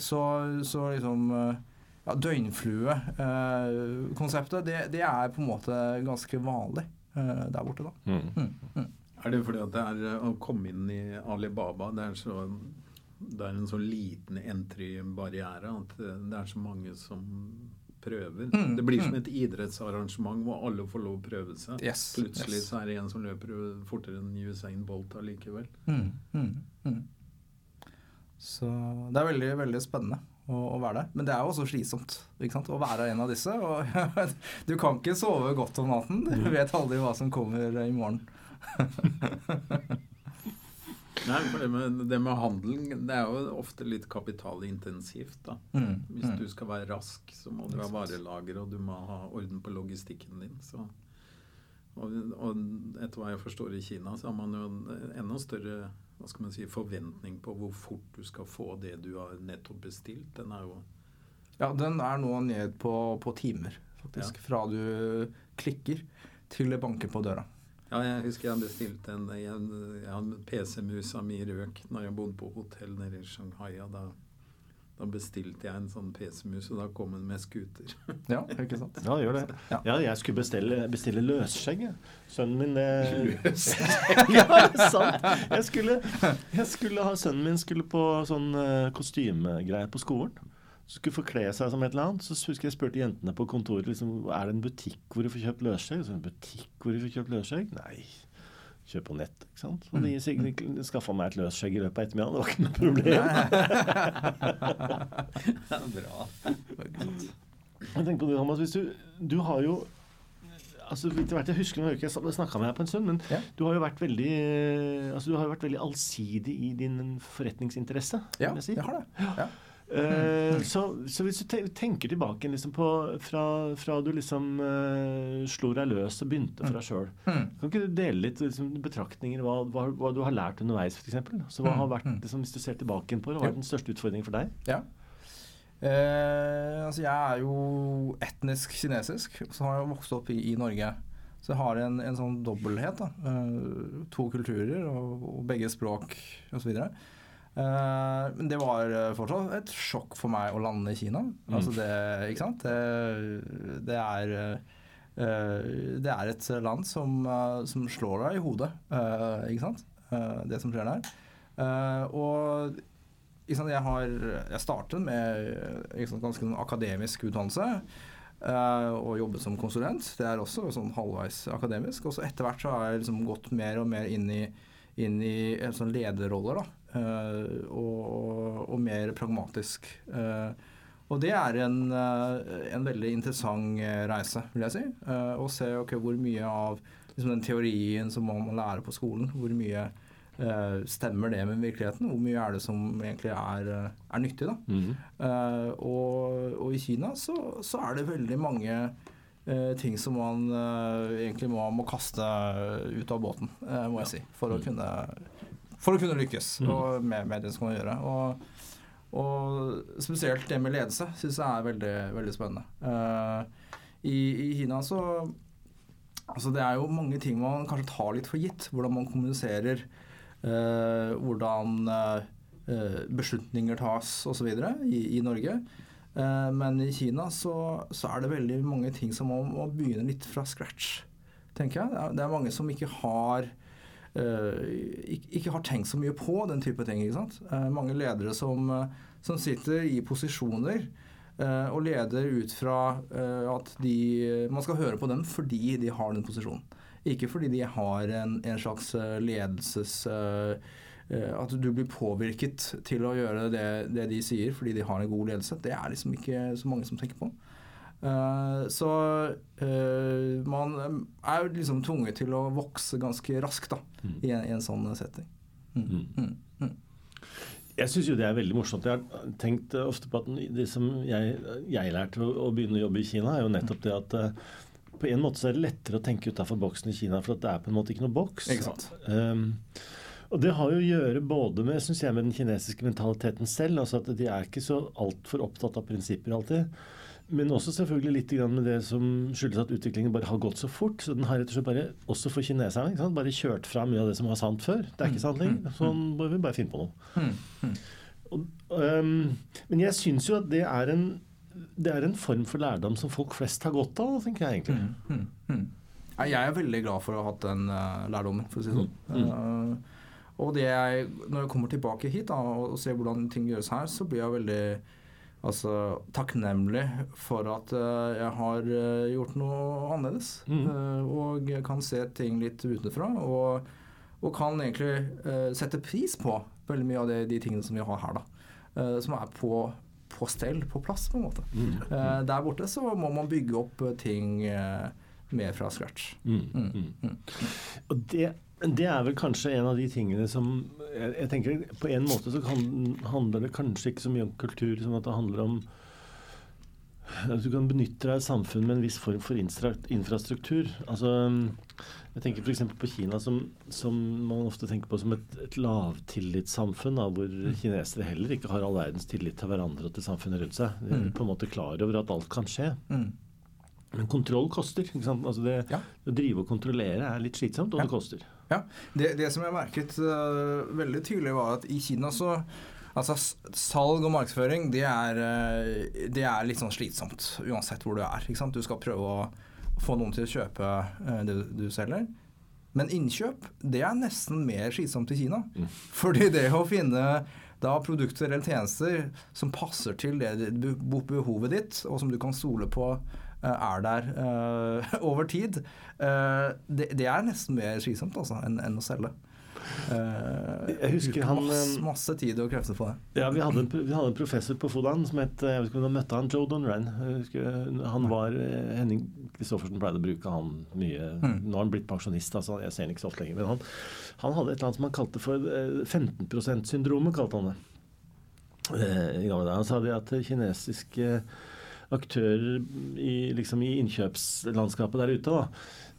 Så, så, liksom ja, Døgnfluekonseptet, det, det, er på en måte ganske vanlig der borte, da. Mm. Mm. Mm. Er det fordi at det er å komme inn i Alibaba det er så det er en sånn liten entry-barriere. At det er så mange som prøver. Mm, det blir som mm. et idrettsarrangement hvor alle får lov å prøve seg. Yes, Plutselig yes. så er det en som løper fortere enn Usain Bolt allikevel. Mm, mm, mm, så det er veldig, veldig spennende å, å, være der. Men det er jo også slitsomt å være en av disse. Og du kan ikke sove godt om natten. Du vet aldri hva som kommer i morgen. Nei, for det med, det med handelen det er jo ofte litt kapitalintensivt. da. Mm, Hvis mm. du skal være rask, så må du ha varelager, og du må ha orden på logistikken din. Så. Og, og, etter hva jeg forstår i Kina, så har man jo en enda større hva skal man si, forventning på hvor fort du skal få det du har nettopp bestilt. Den er jo Ja, den er nå ned på, på timer, faktisk. Ja. Fra du klikker til det banker på døra. Ja, jeg husker jeg bestilte en, en, en PC-musa mi røk når jeg bodde på hotell nede i Shanghai. Da, da bestilte jeg en sånn PC-mus, og da kom den med scooter. ja, ikke sant? Ja, gjør det. Ja, ja jeg skulle bestille, bestille løsskjegg. Sønnen min eh... Løsskjegg? ja, det er sant! Jeg skulle, jeg skulle ha Sønnen min skulle på sånn kostymegreier på skolen skulle forkle seg som et eller annet, så husker jeg spurte jentene på kontoret liksom, er det en butikk hvor du får kjøpt løsskjegg. Så, en butikk hvor du får kjøpt løsskjegg? Nei. Kjøp på nett. ikke sant? Og de, sikkert de skaffa meg et løsskjegg i løpet av ettermiddagen. Det var ikke noe problem. Bra. Jeg tenker på det, Thomas, hvis du, du har jo altså Jeg husker jeg har ikke snakka med deg på en stund, men ja. du har jo vært veldig altså du har jo vært veldig allsidig i din forretningsinteresse. Ja, jeg, si. jeg har det. Ja. Uh, så, så, hvis du tenker tilbake liksom på, fra, fra, du liksom uh, slo deg løs og begynte for deg sjøl, mm. kan ikke du dele litt liksom, betraktninger hva, hva, hva, du har lært underveis, f.eks.? Så hva har vært, mm. liksom, Hvis du ser tilbake på det, hva er den største utfordringen for deg? Ja. Uh, altså jeg er jo etnisk kinesisk, så har jeg vokst opp i, i Norge. Så jeg har en, en sånn dobbelthet. da. to kulturer og, og begge språk osv. Uh, men det var eh, fortsatt et sjokk for meg å lande i Kina. Mm. Altså det, ikke sant? Det, det er uh, Det er et land som, som slår deg i hodet, ikke sant? det som skjer der. og sant, jeg har Jeg startet med sant, ganske akademisk utdannelse. og jobbet som konsulent. Det er også sånn halvveis akademisk. Og så etter hvert så har jeg liksom gått mer og mer inn i, inn i sånn lederroller. da Eh, og, og, mer pragmatisk. Eh, og det er en, eh, en, veldig interessant reise, vil jeg si. Å se okay, hvor mye av liksom, den teorien som man må lære på skolen, hvor mye uh, stemmer det med virkeligheten? Hvor mye er det som egentlig er, er nyttig? da? Mm -hmm. uh, og, og, i Kina så, så, er det veldig mange uh, ting som man egentlig må, må, kaste ut av båten, må jeg si, for å mm. kunne for å kunne lykkes mm. og med, med, det som man gjøre. Og, og spesielt det med ledelse syns jeg er veldig, veldig spennende. Uh, i, i, Kina så Altså det er jo mange ting man kanskje tar litt for gitt. Hvordan man kommuniserer, uh, hvordan uh, beslutninger tas osv. I, i Norge. Men i Kina så, så, er det veldig mange ting som må, må begynne litt fra scratch, tenker jeg. Det er, det er mange som ikke har ikke, ikke, har tenkt så mye på den type ting. ikke sant? Uh, mange ledere som, som, sitter i posisjoner og leder ut fra at de, man skal høre på dem fordi de har den posisjonen. Ikke fordi de har en, en slags ledelses Eh, at du blir påvirket til å gjøre det, det, de sier fordi de har en god ledelse, det er liksom ikke så mange som tenker på. Uh, så uh, man er jo liksom tvunget til å vokse ganske raskt da, mm. i, en, i, en, sånn setting. Mm. Mm. mm. mm. Jeg syns jo det er veldig morsomt. Jeg har tenkt ofte på at det som jeg, jeg lærte å, å, begynne å jobbe i Kina, er jo nettopp det at på en måte så er det lettere å tenke utafor boksen i Kina, for at det er på en måte ikke noe boks. Ikke sant? Um, og det har jo å gjøre både med, synes jeg, med den kinesiske mentaliteten selv. altså at De er ikke så altfor opptatt av prinsipper alltid. Men også selvfølgelig litt med det som skyldes at utviklingen bare har gått så fort. Så den har rett og slett bare, også for kineserne, bare kjørt fra mye av det som var sant før. Det er ikke sant lenger. Mm. Sånn må vi bare finne på noe. Mm. Og, um, men jeg syns jo at det er, en, det er en form for lærdom som folk flest har godt av, tenker jeg egentlig. Mm. mm. Jeg er veldig glad for å ha hatt den uh, lærdommen, for å si det sånn. Mm. Uh, og jeg, når jeg kommer tilbake hit da, og ser hvordan ting gjøres her, så blir jeg veldig altså, takknemlig for at uh, jeg har uh, gjort noe annerledes. Mm. Uh, og kan se ting litt utenfra. Og, og kan egentlig sette pris på veldig mye av det, de tingene som vi har her. da, Som er på, på stell, på plass, på en måte. Mm. der borte så må man bygge opp ting mer fra scratch. Mm. mm. mm. mm. Og det det er vel kanskje en av de tingene som jeg, jeg tenker På en måte så kan, handler det kanskje ikke så mye om kultur som at det handler om at du kan benytte deg av samfunn med en viss form for infrastruktur. Altså, jeg tenker f.eks. på Kina, som, som, man ofte tenker på som et, et lavtillitssamfunn, da, hvor mm. kinesere heller ikke har all verdens tillit til hverandre og til samfunnet rundt seg. De er mm. på en måte klar over at alt kan skje. Mm. Men kontroll koster. Altså det, ja. Å drive og kontrollere er litt slitsomt, og ja. det koster. Ja, det, det, som jeg merket uh, veldig tydelig, var at i Kina så Altså, salg og markedsføring, det er, uh, det er litt sånn slitsomt uansett hvor du er. Ikke sant? Du skal prøve å få noen til å kjøpe uh, det du selger. Men innkjøp, det er nesten mer slitsomt i Kina. Mm. Fordi det å finne da produkter eller tjenester som passer til det behovet ditt, og som du kan stole på er der uh, over tid, uh, det, det, er nesten mer slitsomt altså, enn, enn å selge. Uh, jeg husker han masse, masse, tid og krefter på det. Ja, vi hadde, en, vi hadde en professor på Fodan som het Jeg vet ikke om du møtte han, Joe Donran. Han var Henning Kristoffersen pleide å bruke han mye. Mm. Nå har han blitt pensjonist, altså jeg ser han ikke så ofte lenger. Men han, han hadde et eller annet som han kalte for 15 %-syndromet, kalte han det. I gamle dager. Sa det at kinesiske aktører i, liksom, i innkjøpslandskapet der ute, da,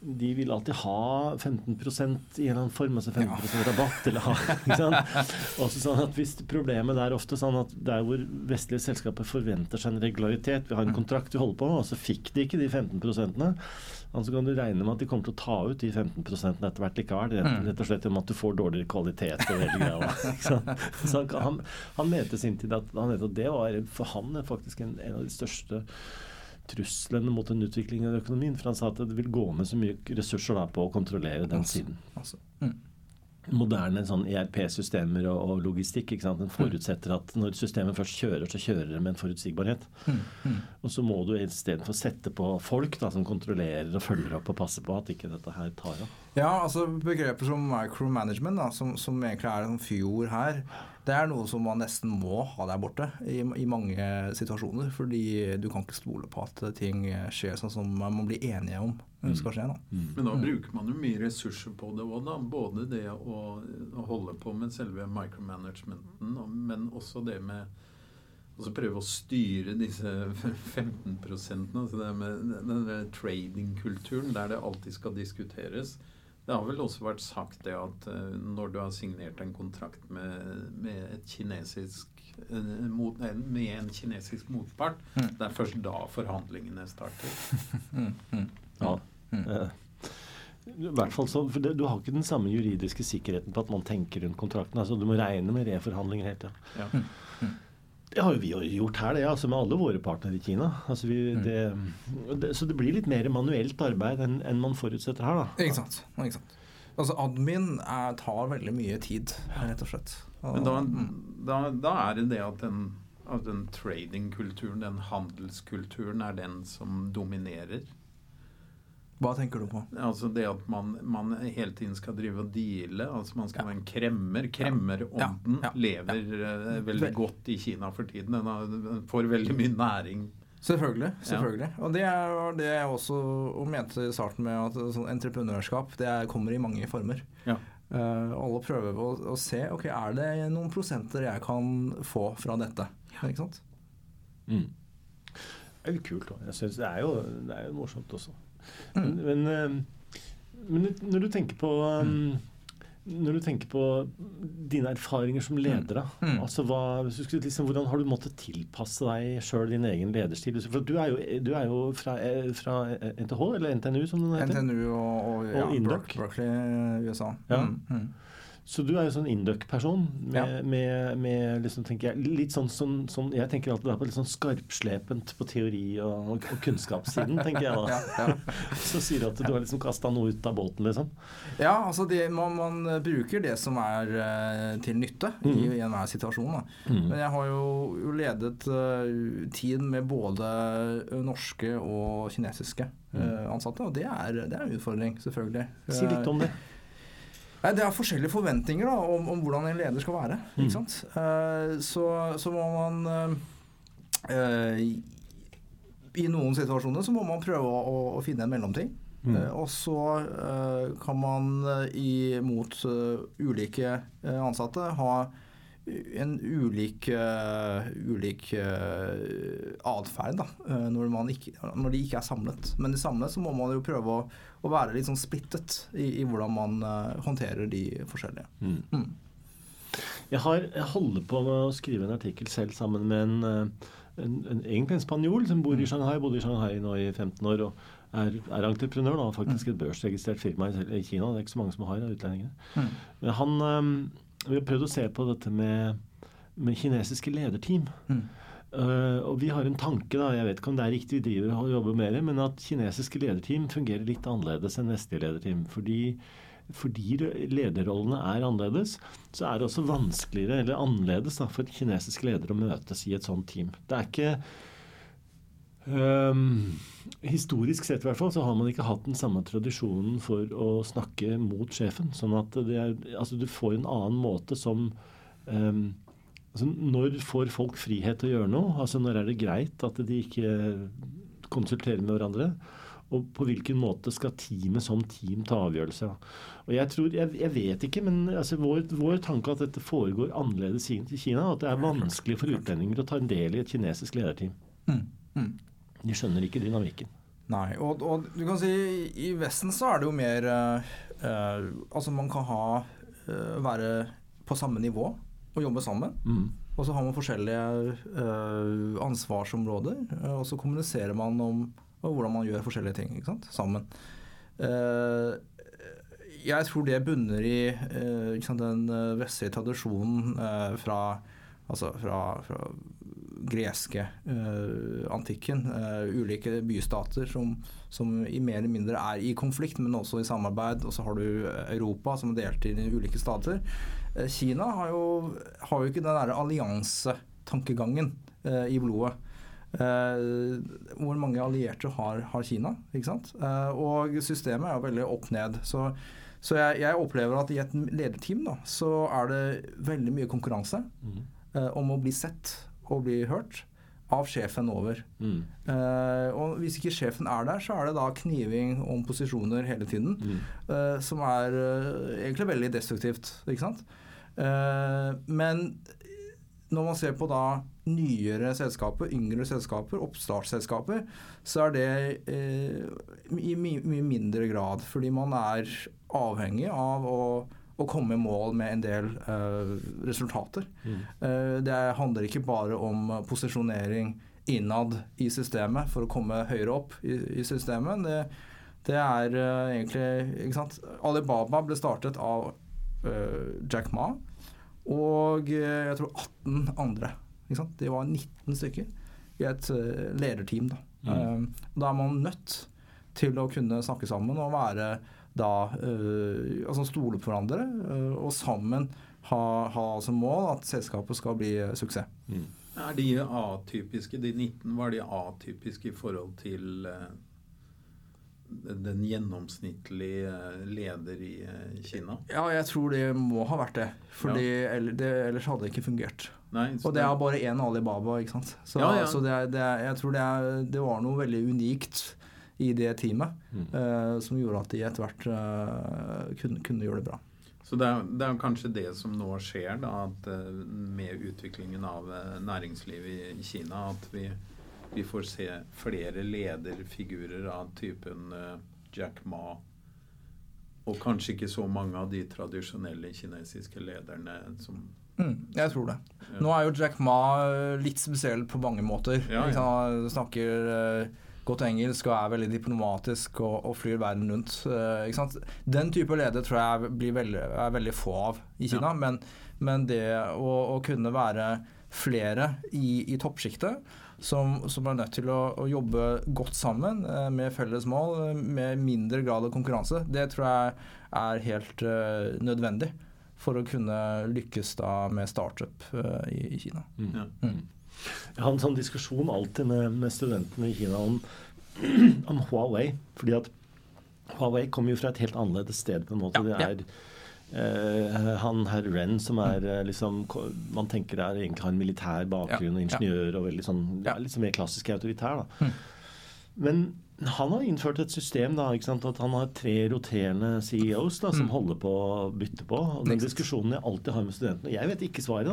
de vil alltid ha 15 i en eller annen form, altså 15 ja. rabatt. eller ha? Også sånn at hvis Problemet er ofte sånn at der hvor vestlige selskaper forventer seg en regularitet, vi har en mm. kontrakt vi holder på, og så fikk de ikke de 15 Altså kan du regne med at de kommer til å ta ut de 15 etter hvert likevel. Mm. Rett og slett om at du får dårligere kvalitet og hele greia. Så han, han, mente sin tid at, at det var for han faktisk en, en av de største truslene mot en utvikling av økonomien. For han sa at det vil gå med så mye ressurser da på å kontrollere den siden. Altså, mm moderne sånn ERP-systemer og, og, logistikk. ikke sant? Den forutsetter at når systemet først kjører, så kjører det med en forutsigbarhet. Mm, mm. Og så må du istedenfor sette på folk da, som kontrollerer og følger opp og passer på at ikke dette her tar av. Ja, altså begreper som micromanagement, da, som, som egentlig er en fjord her, det er noe som man nesten må ha der borte i, i, mange situasjoner. Fordi du kan ikke stole på at ting skjer sånn som man blir enige om mm. skal skje. Da. Mm. Men da bruker man jo mye ressurser på det òg, da. Både det å, å, holde på med selve micromanagementen, men også det med og så prøve å styre disse 15% altså det med denne tradingkulturen der det alltid skal diskuteres. Det har vel også vært sagt det at uh, når du har signert en kontrakt med, med, kinesisk, uh, mot, med en kinesisk motpart, mm. det er først da forhandlingene starter. mm, mm. Ja. Mm. I hvert fall så, for det, Du har ikke den samme juridiske sikkerheten på at man tenker rundt kontrakten. altså Du må regne med reforhandlinger helt tida. Ja. Det har jo vi gjort her, det, altså med alle våre partnere i Kina. Altså vi, mm. det, det, så det blir litt mer manuelt arbeid enn, en man forutsetter her, da. Ikke sant. Ikke sant. Altså admin er, tar veldig mye tid, rett og slett. Og, Men da, mm. da, da, er det det at den, at den tradingkulturen, den handelskulturen, er den som dominerer? Hva tenker du på? Altså Det at man, man hele tiden skal drive og deale. altså Man skal ja. være en kremmer. Kremmerånden ja. ja. lever uh, veldig godt i Kina for tiden. Den, får veldig mye næring. Selvfølgelig. selvfølgelig. Og det er det jeg også mente i starten med at sånn entreprenørskap det er, kommer i mange former. Ja. Uh, alle prøver å, å, se ok, er det noen prosenter jeg kan få fra dette. Ikke sant? Mm. Det er jo kult. Jeg synes det er jo det er jo morsomt også. Men, men, eh, men, når du tenker på um, når du tenker på dine erfaringer som leder, mm. altså hva, liksom, hvordan har du måttet tilpasse deg sjøl din egen lederstil? For du er jo, du er jo fra, eh, fra, NTH, eller NTNU som den heter? NTNU og, og, ja, og Berkeley, USA. Ja. Mm, mm. Så du er jo sånn induck-person. med, ja. med, med, liksom, tenker jeg, litt sånn sånn, sånn, Jeg tenker alltid på litt sånn skarpslepent på teori- og, og, kunnskapssiden, tenker jeg da. Ja, ja. Så sier du at du har liksom kasta noe ut av båten, liksom? Ja, altså det, man, man, bruker det som er uh, til nytte mm. i, i enhver situasjon. Da. Mm. Men jeg har jo, jo ledet uh, tid med både norske og kinesiske uh, ansatte, og det er, det er en utfordring, selvfølgelig. Si litt om det. Nei, Det er forskjellige forventninger da, om, om, hvordan en leder skal være. Mm. Ikke sant? Uh, så, så, må man uh, I noen situasjoner så må man prøve å, å finne en mellomting. Mm. Uh, og så kan man imot ulike ansatte ha en ulik, uh, ulik uh, atferd uh, når, når, de ikke er samlet. Men i samlet så må man jo prøve å, å være litt sånn splittet i, i hvordan man uh, håndterer de forskjellige. Mm. Mm. Jeg, har, jeg, holder på med å skrive en artikkel selv sammen med en, en, en egentlig en spanjol som bor i mm. Shanghai, bodde i Shanghai nå i 15 år. og er, er entreprenør, da, faktisk et børsregistrert firma i, i Kina. Det er ikke så mange som har av utlendingene. Mm. Men han um, vi har prøvd å se på dette med, med kinesiske lederteam. Mm. Uh, og vi har en tanke, da, jeg vet ikke om det er riktig vi driver og jobber med det, men at kinesiske lederteam fungerer litt annerledes enn vestlige lederteam. Fordi, fordi lederrollene er annerledes, så er det også vanskeligere eller annerledes da, for kinesiske ledere å møtes i et sånt team. Det er ikke Um, historisk sett i hvert fall så har man ikke hatt den samme tradisjonen for å snakke mot sjefen. Sånn at er, altså du får en annen måte som um, altså Når får folk frihet til å gjøre noe? Altså Når er det greit at de ikke konsulterer med hverandre? Og på hvilken måte skal teamet som team ta avgjørelser? Og Jeg tror, jeg, jeg vet ikke, men altså vår, vår tanke at dette foregår annerledes i Kina. At det er vanskelig for utlendinger å ta en del i et kinesisk lederteam. Mm. Mm. De skjønner ikke dynamikken. Nei, og, og, du kan si i Vesten så er det jo mer uh, uh, Altså man kan ha uh, være på samme nivå og jobbe sammen. Mm. Og så har man forskjellige ansvarsområder, og så kommuniserer man om hvordan man gjør forskjellige ting ikke sant? sammen. jeg tror det bunner i sant, den vestlige tradisjonen fra, altså fra, fra greske uh, antikken. Uh, ulike bystater som, som, i mer eller mindre er i konflikt, men også i samarbeid. Og så har du Europa som er delt inn i ulike stater. Uh, Kina har jo, har jo, ikke den derre alliansetankegangen i blodet. hvor mange allierte har, har Kina, ikke sant? og systemet er jo veldig opp ned. Så så jeg, jeg, opplever at i et lederteam da, så er det veldig mye konkurranse mm. uh, om å bli sett å bli hørt av sjefen over. Mm. Uh, og hvis ikke sjefen er der, så er det da kniving om posisjoner hele tiden. Mm. Uh, som er uh, egentlig veldig destruktivt, ikke sant. men når man ser på da nyere selskaper, yngre selskaper, oppstartsselskaper, så er det i mye mindre grad. Fordi man er avhengig av å å komme i mål med en del uh, resultater. Mm. Uh, det handler ikke bare om posisjonering innad i systemet for å komme høyere opp i, i systemet. Det, det er uh, egentlig ikke sant? Alibaba ble startet av Jack Ma og jeg tror 18 andre De var 19 stykker i et lederteam. Da. Mm. Da er man nødt til å kunne snakke sammen og være da uh, altså stole på hverandre og sammen ha, ha som mål at selskapet skal bli suksess. Mm. Er de atypiske, de 19, var de atypiske i forhold til den gjennomsnittlige leder i Kina? Ja, jeg tror det må ha vært det. For ja. ellers hadde det ikke fungert. Nei, og det er bare én Alibaba, ikke sant. Så, ja, ja. så det er, det jeg tror det, er, det, var noe veldig unikt i det teamet mm. uh, som gjorde at de etter hvert uh, kunne, kunne, gjøre det bra. Så det er, det er, kanskje det som nå skjer, da, at uh, med utviklingen av næringslivet i, Kina, at vi, vi, får se flere lederfigurer av typen Jack Ma. Og kanskje ikke så mange av de tradisjonelle kinesiske lederne som Mm, jeg tror det. Nå er jo Jack Ma eh, litt spesiell på mange måter. Ja, ja. Han snakker uh, godt engelsk og er veldig diplomatisk og, og flyr verden rundt. Uh, Den type leder tror jeg veldig, er veldig få av i Kina. Ja. Men, men, det å, å, kunne være flere i, i toppsjiktet som, som, er nødt til å, å jobbe godt sammen uh, med felles mål, med mindre grad av konkurranse, det tror jeg er helt nødvendig for å kunne lykkes da med startup uh, i, i, Kina. Mm. Ja. Mm. Jeg har en sånn diskusjon alltid med, med studentene i Kina om, om, Huawei. fordi at Huawei kommer jo fra et helt annerledes sted. på en måte. Ja, det er Uh, han herr Ren, som er uh, liksom Man tenker er egentlig har en militær bakgrunn og ingeniør og veldig sånn ja, litt mer klassisk autoritær. da. Mm. Men han har innført et system da, at han har tre roterende CEOs da, som mm. holder på å bytte på. og Den diskusjonen jeg alltid har med studentene Jeg vet ikke svaret.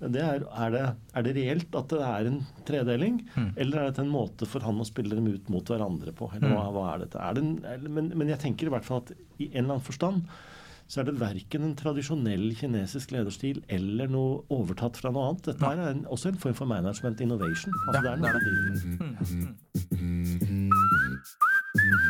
da, det er, er, det, er det reelt at det er en tredeling, mm. eller er det en måte for han å spille dem ut mot hverandre på? eller mm. hva er dette? Er det en, men, men, jeg tenker i hvert fall at i en eller annen forstand så er det verken en tradisjonell kinesisk lederstil eller noe overtatt fra noe annet. Dette er en, også en form for management innovation. Altså, ja, det er noe det er. Mm-hmm.